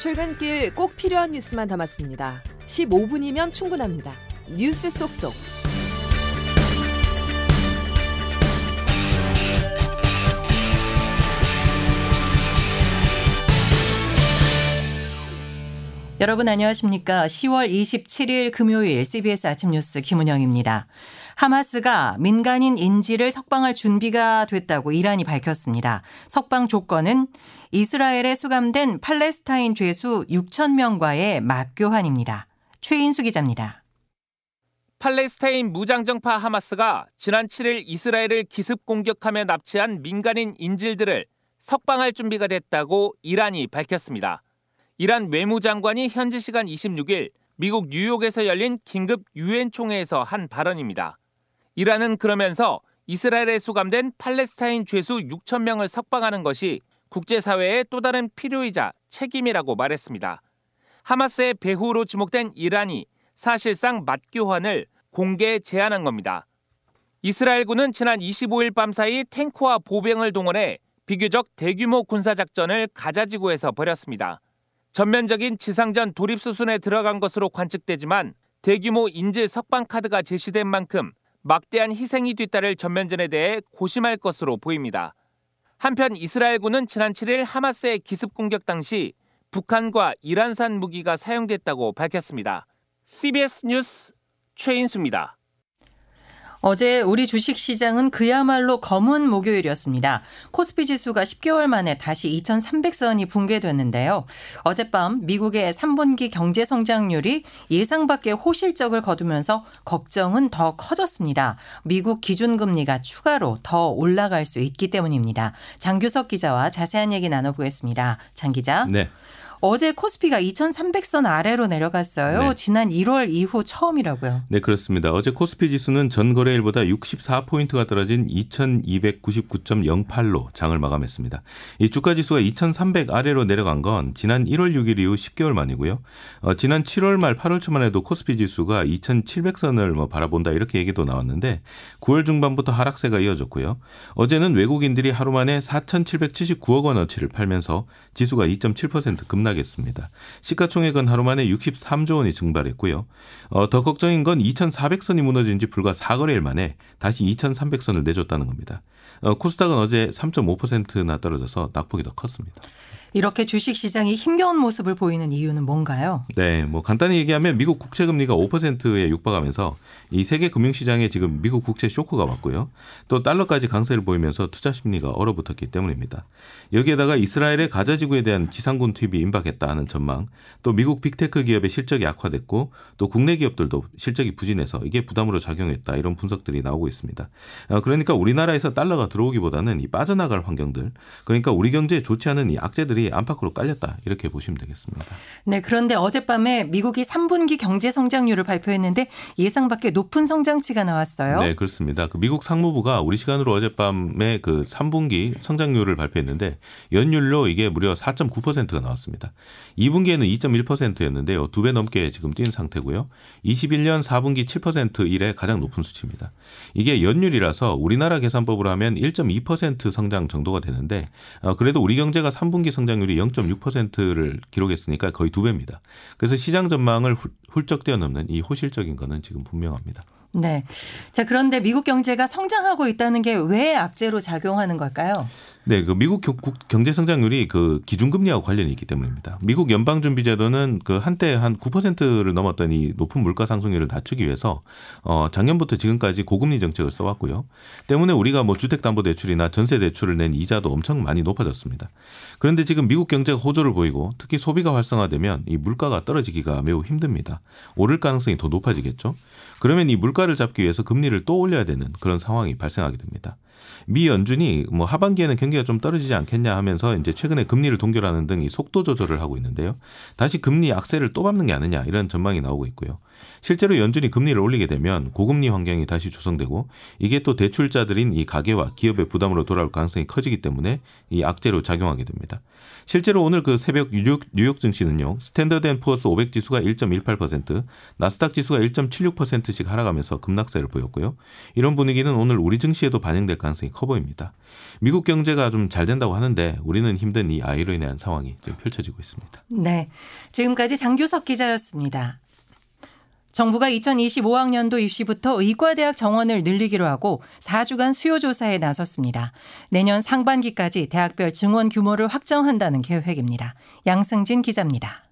출근길 꼭 필요한 뉴스만 담았습니다. 15분이면 충분합니다. 뉴스 속속. 여러분 안녕하십니까? 10월 27일 금요일 CBS 아침 뉴스 김은영입니다. 하마스가 민간인 인질을 석방할 준비가 됐다고 이란이 밝혔습니다. 석방 조건은 이스라엘에 수감된 팔레스타인 죄수 6천 명과의 맞교환입니다. 최인수 기자입니다. 팔레스타인 무장정파 하마스가 지난 7일 이스라엘을 기습 공격하며 납치한 민간인 인질들을 석방할 준비가 됐다고 이란이 밝혔습니다. 이란 외무장관이 현지 시간 26일 미국 뉴욕에서 열린 긴급 유엔 총회에서 한 발언입니다. 이란은 그러면서 이스라엘에 수감된 팔레스타인 죄수 6천 명을 석방하는 것이 국제사회의 또 다른 필요이자 책임이라고 말했습니다. 하마스의 배후로 지목된 이란이 사실상 맞교환을 공개 제안한 겁니다. 이스라엘군은 지난 25일 밤 사이 탱크와 보병을 동원해 비교적 대규모 군사작전을 가자지구에서 벌였습니다. 전면적인 지상전 돌입 수순에 들어간 것으로 관측되지만 대규모 인질 석방 카드가 제시된 만큼 막대한 희생이 뒤따를 전면전에 대해 고심할 것으로 보입니다. 한편 이스라엘군은 지난 7일 하마스의 기습 공격 당시 북한과 이란산 무기가 사용됐다고 밝혔습니다. CBS 뉴스 최인수입니다. 어제 우리 주식 시장은 그야말로 검은 목요일이었습니다. 코스피 지수가 10개월 만에 다시 2,300선이 붕괴됐는데요. 어젯밤 미국의 3분기 경제 성장률이 예상 밖의 호실적을 거두면서 걱정은 더 커졌습니다. 미국 기준금리가 추가로 더 올라갈 수 있기 때문입니다. 장규석 기자와 자세한 얘기 나눠보겠습니다. 장 기자. 네. 어제 코스피가 2,300선 아래로 내려갔어요. 네. 지난 1월 이후 처음이라고요. 네, 그렇습니다. 어제 코스피 지수는 전 거래일보다 64포인트가 떨어진 2,299.08로 장을 마감했습니다. 이 주가 지수가 2,300 아래로 내려간 건 지난 1월 6일 이후 10개월 만이고요. 어, 지난 7월 말 8월 초만 해도 코스피 지수가 2,700선을 뭐 바라본다 이렇게 얘기도 나왔는데 9월 중반부터 하락세가 이어졌고요. 어제는 외국인들이 하루 만에 4,779억 원어치를 팔면서 지수가 2.7% 급락 끝나겠습니다. 시가총액은 하루 만에 63조 원이 증발했고요. 어, 더 걱정인 건 2,400선이 무너진 지 불과 4거래일 만에 다시 2,300선을 내줬다는 겁니다. 어, 코스닥은 어제 3.5%나 떨어져서 낙폭이 더 컸습니다. 이렇게 주식 시장이 힘겨운 모습을 보이는 이유는 뭔가요? 네, 뭐 간단히 얘기하면 미국 국채 금리가 5%에 육박하면서 이 세계 금융 시장에 지금 미국 국채 쇼크가 왔고요. 또 달러까지 강세를 보이면서 투자 심리가 얼어붙었기 때문입니다. 여기에다가 이스라엘의 가자 지구에 대한 지상군 투입이 임박했다는 전망, 또 미국 big tech 기업의 실적이 악화됐고 또 국내 기업들도 실적이 부진해서 이게 부담으로 작용했다 이런 분석들이 나오고 있습니다. 어, 그러니까 우리나라에서 달러가 들어오기보다는 이 빠져나갈 환경들, 그러니까 우리 경제에 좋지 않은 이 악재들이 것들이 안팎으로 깔렸다 이렇게 보시면 되겠습니다. 네, 그런데 어젯밤에 미국이 3분기 경제 성장률을 발표했는데 예상 밖의 높은 성장치가 나왔어요. 네, 그렇습니다. 그 미국 상무부가 우리 시간으로 어젯밤에 그 3분기 성장률을 발표했는데 연율로 이게 무려 4.9%가 나왔습니다. 2분기에는 2.1%였는데요. 두 배 넘게 지금 뛴 상태고요. 21년 4분기 7% 이래 가장 높은 수치입니다. 이게 연율이라서 우리나라 계산법으로 하면 1.2% 성장 정도가 되는데 어, 그래도 우리 경제가 3분기 성장 성장률이 0.6%를 기록했으니까 거의 두 배입니다. 그래서 시장 전망을 훌쩍 뛰어넘는 이 호실적인 거는 지금 분명합니다. 네. 자, 그런데 미국 경제가 성장하고 있다는 게 왜 악재로 작용하는 걸까요? 네, 그 미국 경제 성장률이 그 기준금리하고 관련이 있기 때문입니다. 미국 연방준비제도는 그 한때 한 9%를 넘었던 이 높은 물가 상승률을 낮추기 위해서 어 작년부터 지금까지 고금리 정책을 써왔고요. 때문에 우리가 뭐 주택담보대출이나 전세대출을 낸 이자도 엄청 많이 높아졌습니다. 그런데 지금 미국 경제가 호조를 보이고 특히 소비가 활성화되면 이 물가가 떨어지기가 매우 힘듭니다. 오를 가능성이 더 높아지겠죠. 그러면 이 물가를 잡기 위해서 금리를 또 올려야 되는 그런 상황이 발생하게 됩니다. 미 연준이 뭐 하반기에는 경기가 좀 떨어지지 않겠냐 하면서 이제 최근에 금리를 동결하는 등 이 속도 조절을 하고 있는데요. 다시 금리 악재를 또 밟는 게 아니냐 이런 전망이 나오고 있고요. 실제로 연준이 금리를 올리게 되면 고금리 환경이 다시 조성되고 이게 또 대출자들인 이 가계와 기업의 부담으로 돌아올 가능성이 커지기 때문에 이 악재로 작용하게 됩니다. 실제로 오늘 그 새벽 뉴욕, 뉴욕 증시는요. 스탠더드 앤 푸어스 500 지수가 1.18%, 나스닥 지수가 1.76%씩 하락하면서 급락세를 보였고요. 이런 분위기는 오늘 우리 증시에도 반영될 가능성이 가능성이 커 보입니다. 미국 경제가 좀 잘 된다고 하는데 우리는 힘든 이 아이러니한 상황이 지금 펼쳐지고 있습니다. 네. 지금까지 장규석 기자였습니다. 정부가 2025학년도 입시부터 의과대학 정원을 늘리기로 하고 4주간 수요조사에 나섰습니다. 내년 상반기까지 대학별 증원 규모를 확정한다는 계획입니다. 양승진 기자입니다.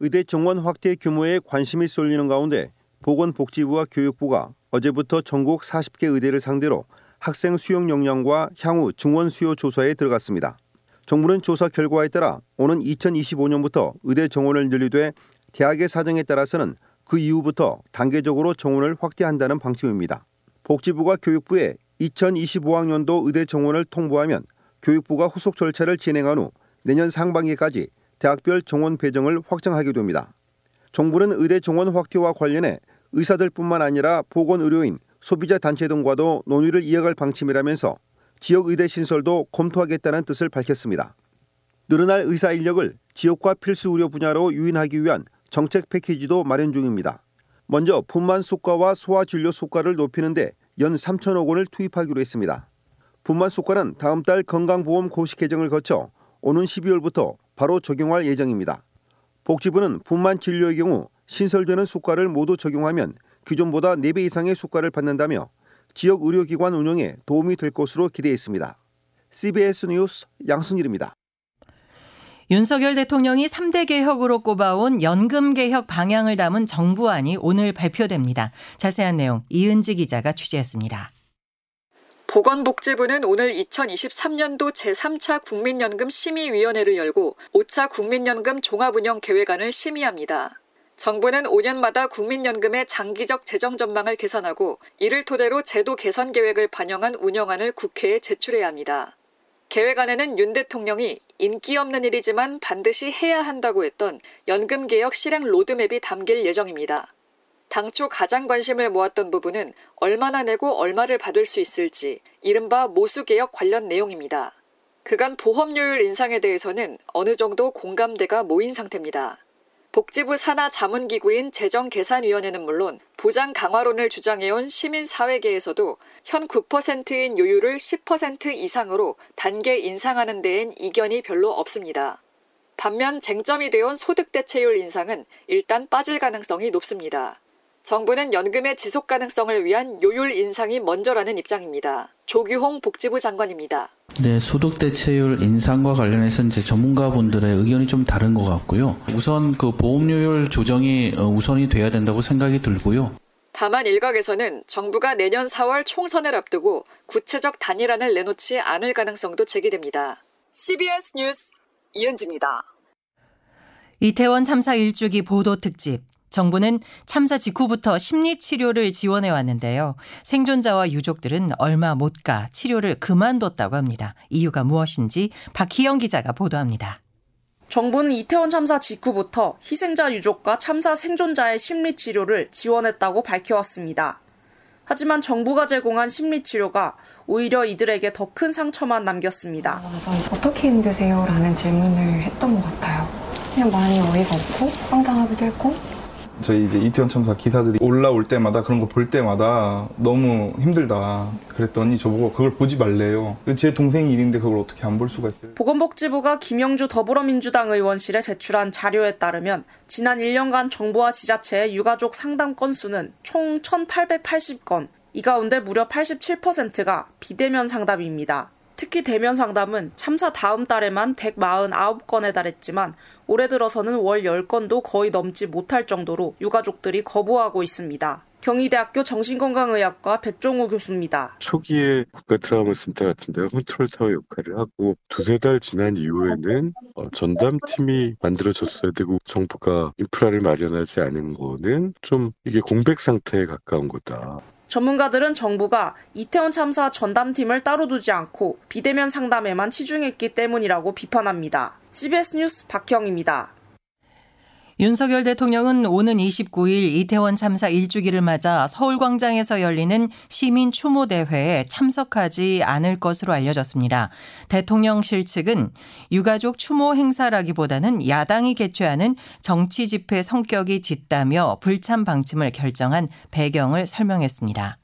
의대 정원 확대 규모에 관심이 쏠리는 가운데 보건복지부와 교육부가 어제부터 전국 40개 의대를 상대로 학생 수용 역량과 향후 증원 수요 조사에 들어갔습니다. 정부는 조사 결과에 따라 오는 2025년부터 의대 정원을 늘리되 대학의 사정에 따라서는 그 이후부터 단계적으로 정원을 확대한다는 방침입니다. 복지부가 교육부에 2025학년도 의대 정원을 통보하면 교육부가 후속 절차를 진행한 후 내년 상반기까지 대학별 정원 배정을 확정하게 됩니다. 정부는 의대 정원 확대와 관련해 의사들뿐만 아니라 보건의료인, 소비자 단체 등과도 논의를 이어갈 방침이라면서 지역 의대 신설도 검토하겠다는 뜻을 밝혔습니다. 늘어날 의사 인력을 지역과 필수 의료 분야로 유인하기 위한 정책 패키지도 마련 중입니다. 먼저 분만 수가와 소아 진료 수가를 높이는데 연 3천억 원을 투입하기로 했습니다. 분만 수가는 다음 달 건강보험 고시 개정을 거쳐 오는 12월부터 바로 적용할 예정입니다. 복지부는 분만 진료의 경우 신설되는 수가를 모두 적용하면 기존보다 4배 이상의 수가를 받는다며 지역 의료기관 운영에 도움이 될 것으로 기대했습니다. CBS 뉴스 양승일입니다. 윤석열 대통령이 3대 개혁으로 꼽아온 연금 개혁 방향을 담은 정부안이 오늘 발표됩니다. 자세한 내용 이은지 기자가 취재했습니다. 보건복지부는 오늘 2023년도 제3차 국민연금 심의위원회를 열고 5차 국민연금 종합운영 계획안을 심의합니다. 정부는 5년마다 국민연금의 장기적 재정 전망을 계산하고 이를 토대로 제도 개선 계획을 반영한 운영안을 국회에 제출해야 합니다. 계획안에는 윤 대통령이 인기 없는 일이지만 반드시 해야 한다고 했던 연금개혁 실행 로드맵이 담길 예정입니다. 당초 가장 관심을 모았던 부분은 얼마나 내고 얼마를 받을 수 있을지, 이른바 모수개혁 관련 내용입니다. 그간 보험료율 인상에 대해서는 어느 정도 공감대가 모인 상태입니다. 복지부 산하 자문기구인 재정계산위원회는 물론 보장 강화론을 주장해온 시민사회계에서도 현 9%인 요율을 10% 이상으로 단계 인상하는 데엔 이견이 별로 없습니다. 반면 쟁점이 되온 소득대체율 인상은 일단 빠질 가능성이 높습니다. 정부는 연금의 지속 가능성을 위한 요율 인상이 먼저라는 입장입니다. 조규홍 복지부 장관입니다. 네, 소득 대체율 인상과 관련해서 이제 전문가분들의 의견이 좀 다른 것 같고요. 우선 그 보험료율 조정이 어, 우선이 돼야 된다고 생각이 들고요. 다만 일각에서는 정부가 내년 4월 총선을 앞두고 구체적 단일안을 내놓지 않을 가능성도 제기됩니다. CBS 뉴스 이은지입니다. 이태원 참사 일주기 보도 특집 정부는 참사 직후부터 심리 치료를 지원해 왔는데요. 생존자와 유족들은 얼마 못 가 치료를 그만뒀다고 합니다. 이유가 무엇인지 박희영 기자가 보도합니다. 정부는 이태원 참사 직후부터 희생자 유족과 참사 생존자의 심리 치료를 지원했다고 밝혀왔습니다. 하지만 정부가 제공한 심리 치료가 오히려 이들에게 더 큰 상처만 남겼습니다. 어떻게 힘드세요? 라는 질문을 했던 것 같아요. 그냥 많이 어이가 없고 황당하기도 했고 저희 이제 이태원 참사 기사들이 올라올 때마다 그런 거 볼 때마다 너무 힘들다 그랬더니 저보고 그걸 보지 말래요. 제 동생 일인데 그걸 어떻게 안 볼 수가 있어요. 보건복지부가 김영주 더불어민주당 의원실에 제출한 자료에 따르면 지난 1년간 정부와 지자체의 유가족 상담 건수는 총 1,880건, 이 가운데 무려 87%가 비대면 상담입니다. 특히 대면 상담은 참사 다음 달에만 149건에 달했지만 올해 들어서는 월 10건도 거의 넘지 못할 정도로 유가족들이 거부하고 있습니다. 경희대학교 정신건강의학과 백종우 교수입니다. 초기에 국가 트라우마 센터 같은 데가 컨트롤 타워 역할을 하고 두세 달 지난 이후에는 어, 전담팀이 만들어졌어야 되고 정부가 인프라를 마련하지 않은 거는 좀 이게 공백 상태에 가까운 거다. 전문가들은 정부가 이태원 참사 전담팀을 따로 두지 않고 비대면 상담에만 치중했기 때문이라고 비판합니다. CBS 뉴스 박형입니다. 윤석열 대통령은 오는 29일 이태원 참사 1주기를 맞아 서울광장에서 열리는 시민 추모 대회에 참석하지 않을 것으로 알려졌습니다. 대통령실 측은 유가족 추모 행사라기보다는 야당이 개최하는 정치 집회 성격이 짙다며 불참 방침을 결정한 배경을 설명했습니다.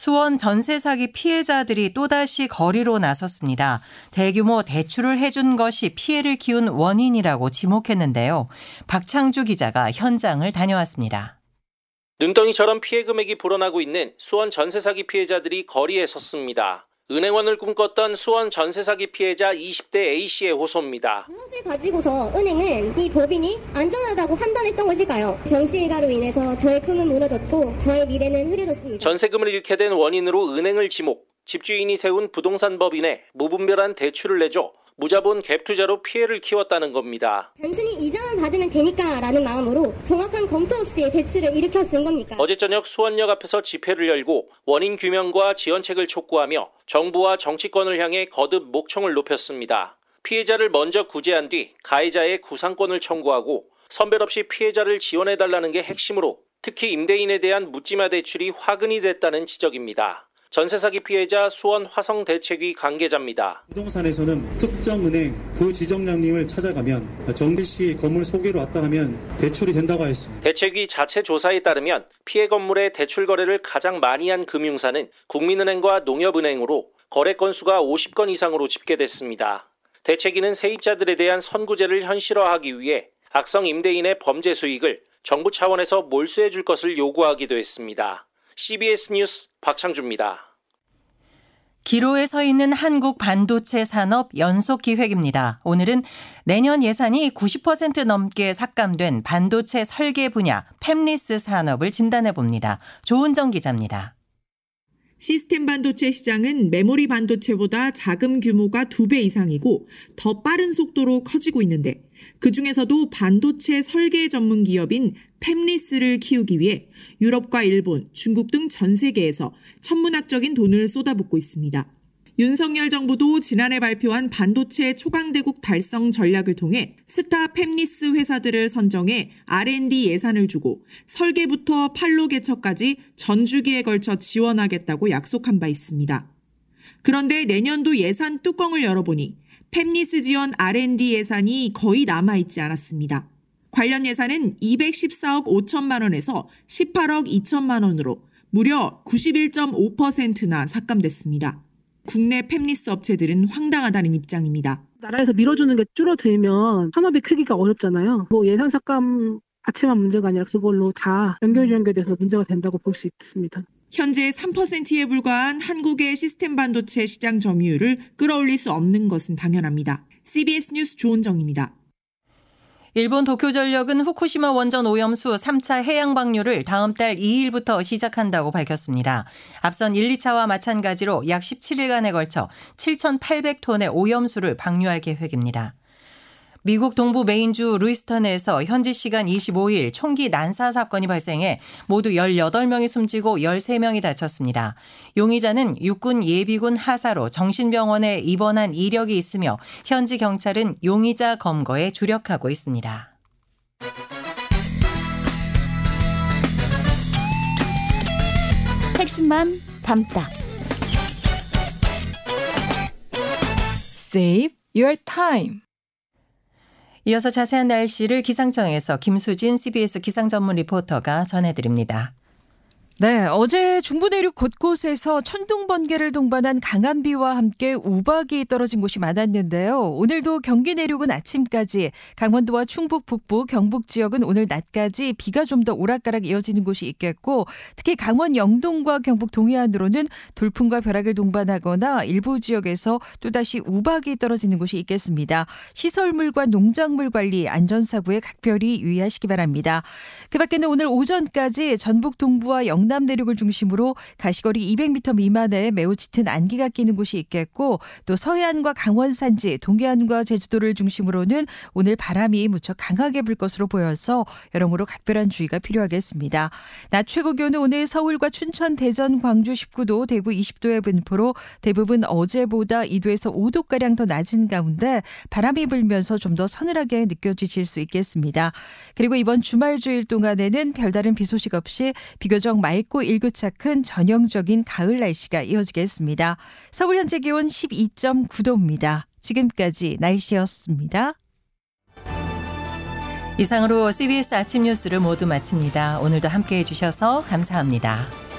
수원 전세 사기 피해자들이 또다시 거리로 나섰습니다. 대규모 대출을 해준 것이 피해를 키운 원인이라고 지목했는데요. 박창주 기자가 현장을 다녀왔습니다. 눈덩이처럼 피해 금액이 불어나고 있는 수원 전세 사기 피해자들이 거리에 섰습니다. 은행원을 꿈꿨던 수원 전세 사기 피해자 20대 A씨의 호소입니다. 무엇을 가지고서 은행은 이 법인이 안전하다고 판단했던 것일까요? 정시일가로 인해서 저의 꿈은 무너졌고 저의 미래는 흐려졌습니다. 전세금을 잃게 된 원인으로 은행을 지목, 집주인이 세운 부동산 법인에 무분별한 대출을 내줘 무자본 갭 투자로 피해를 키웠다는 겁니다. 단순히 이자만 받으면 되니까라는 마음으로 정확한 검토 없이 대출을 일으켜 준 겁니까? 어제 저녁 수원역 앞에서 집회를 열고 원인 규명과 지원책을 촉구하며 정부와 정치권을 향해 거듭 목청을 높였습니다. 피해자를 먼저 구제한 뒤 가해자의 구상권을 청구하고 선별 없이 피해자를 지원해달라는 게 핵심으로 특히 임대인에 대한 묻지마 대출이 화근이 됐다는 지적입니다. 전세 사기 피해자 수원 화성 대책위 관계자입니다. 부동산에서는 특정 은행 부지점장님을 찾아가면 정비시 건물 소개로 왔다 하면 대출이 된다고 하였습니다. 대책위 자체 조사에 따르면 피해 건물의 대출 거래를 가장 많이 한 금융사는 국민은행과 농협은행으로 거래 건수가 50건 이상으로 집계됐습니다. 대책위는 세입자들에 대한 선구제를 현실화하기 위해 악성 임대인의 범죄 수익을 정부 차원에서 몰수해 줄 것을 요구하기도 했습니다. CBS 뉴스 박창주입니다. 기로에 서 있는 한국 반도체 산업 연속 기획입니다. 오늘은 내년 예산이 90% 넘게 삭감된 반도체 설계 분야 팹리스 산업을 진단해 봅니다. 조은정 기자입니다. 시스템 반도체 시장은 메모리 반도체보다 자금 규모가 2배 이상이고 더 빠른 속도로 커지고 있는데 그 중에서도 반도체 설계 전문 기업인 팹리스를 키우기 위해 유럽과 일본, 중국 등 전 세계에서 천문학적인 돈을 쏟아붓고 있습니다. 윤석열 정부도 지난해 발표한 반도체 초강대국 달성 전략을 통해 스타 팹리스 회사들을 선정해 R&D 예산을 주고 설계부터 판로 개척까지 전 주기에 걸쳐 지원하겠다고 약속한 바 있습니다. 그런데 내년도 예산 뚜껑을 열어보니 팹리스 지원 R&D 예산이 거의 남아있지 않았습니다. 관련 예산은 214억 5천만 원에서 18억 2천만 원으로 무려 91.5%나 삭감됐습니다. 국내 팹리스 업체들은 황당하다는 입장입니다. 나라에서 밀어주는 게 줄어들면 산업의 크기가 어렵잖아요. 뭐 예산 삭감 자체만 문제가 아니라 그걸로 다 연결 연결돼서 문제가 된다고 볼 수 있습니다. 현재 3%에 불과한 한국의 시스템 반도체 시장 점유율을 끌어올릴 수 없는 것은 당연합니다. CBS 뉴스 조은정입니다. 일본 도쿄전력은 후쿠시마 원전 오염수 3차 해양 방류를 다음 달 2일부터 시작한다고 밝혔습니다. 앞선 1, 2차와 마찬가지로 약 17일간에 걸쳐 7,800톤의 오염수를 방류할 계획입니다. 미국 동부 메인주 루이스턴에서 현지 시간 25일 총기 난사 사건이 발생해 모두 18명이 숨지고 13명이 다쳤습니다. 용의자는 육군 예비군 하사로 정신병원에 입원한 이력이 있으며 현지 경찰은 용의자 검거에 주력하고 있습니다. 핵심만 담다. Save your time. 이어서 자세한 날씨를 기상청에서 김수진 CBS 기상 전문 리포터가 전해드립니다. 네, 어제 중부 내륙 곳곳에서 천둥 번개를 동반한 강한 비와 함께 우박이 떨어진 곳이 많았는데요. 오늘도 경기 내륙은 아침까지, 강원도와 충북 북부, 경북 지역은 오늘 낮까지 비가 좀 더 오락가락 이어지는 곳이 있겠고, 특히 강원 영동과 경북 동해안으로는 돌풍과 벼락을 동반하거나 일부 지역에서 또다시 우박이 떨어지는 곳이 있겠습니다. 시설물과 농작물 관리, 안전사고에 각별히 유의하시기 바랍니다. 그 밖에는 오늘 오전까지 전북 동부와 영 경남 내륙을 중심으로 가시거리 200m 미만에 매우 짙은 안개가 끼는 곳이 있겠고 또 서해안과 강원 산지, 동해안과 제주도를 중심으로는 오늘 바람이 무척 강하게 불 것으로 보여서 여러모로 각별한 주의가 필요하겠습니다. 낮 최고 기온은 오늘 서울과 춘천, 대전, 광주 19도, 대구 20도의 분포로 대부분 어제보다 2도에서 5도 가량 더 낮은 가운데 바람이 불면서 좀 더 서늘하게 느껴지실 수 있겠습니다. 그리고 이번 주말 주일 동안에는 별다른 비 소식 없이 비교적 말 맑고 일교차 큰 전형적인 가을 날씨가 이어지겠습니다. 서울 현재 기온 12.9도입니다. 지금까지 날씨였습니다. 이상으로 CBS 아침 뉴스를 모두 마칩니다. 오늘도 함께 해주셔서 감사합니다.